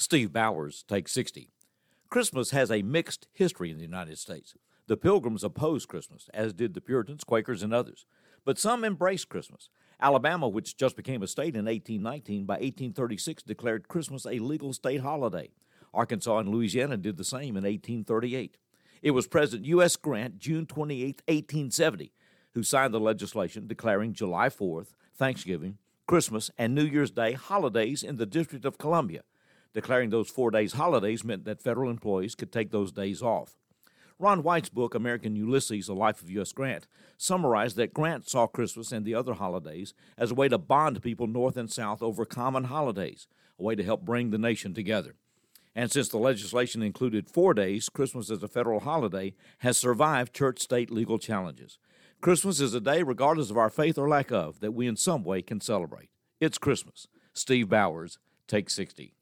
Steve Bowers takes 60. Christmas has a mixed history in the United States. The Pilgrims opposed Christmas, as did the Puritans, Quakers, and others. But some embraced Christmas. Alabama, which just became a state in 1819, by 1836 declared Christmas a legal state holiday. Arkansas and Louisiana did the same in 1838. It was President U.S. Grant, June 28, 1870, who signed the legislation declaring July 4th, Thanksgiving, Christmas, and New Year's Day holidays in the District of Columbia. Declaring those four days holidays meant that federal employees could take those days off. Ron White's book, American Ulysses, A Life of U.S. Grant, summarized that Grant saw Christmas and the other holidays as a way to bond people north and south over common holidays, a way to help bring the nation together. And since the legislation included four days, Christmas as a federal holiday has survived church state legal challenges. Christmas is a day, regardless of our faith or lack of, that we in some way can celebrate. It's Christmas. Steve Bowers, take 60.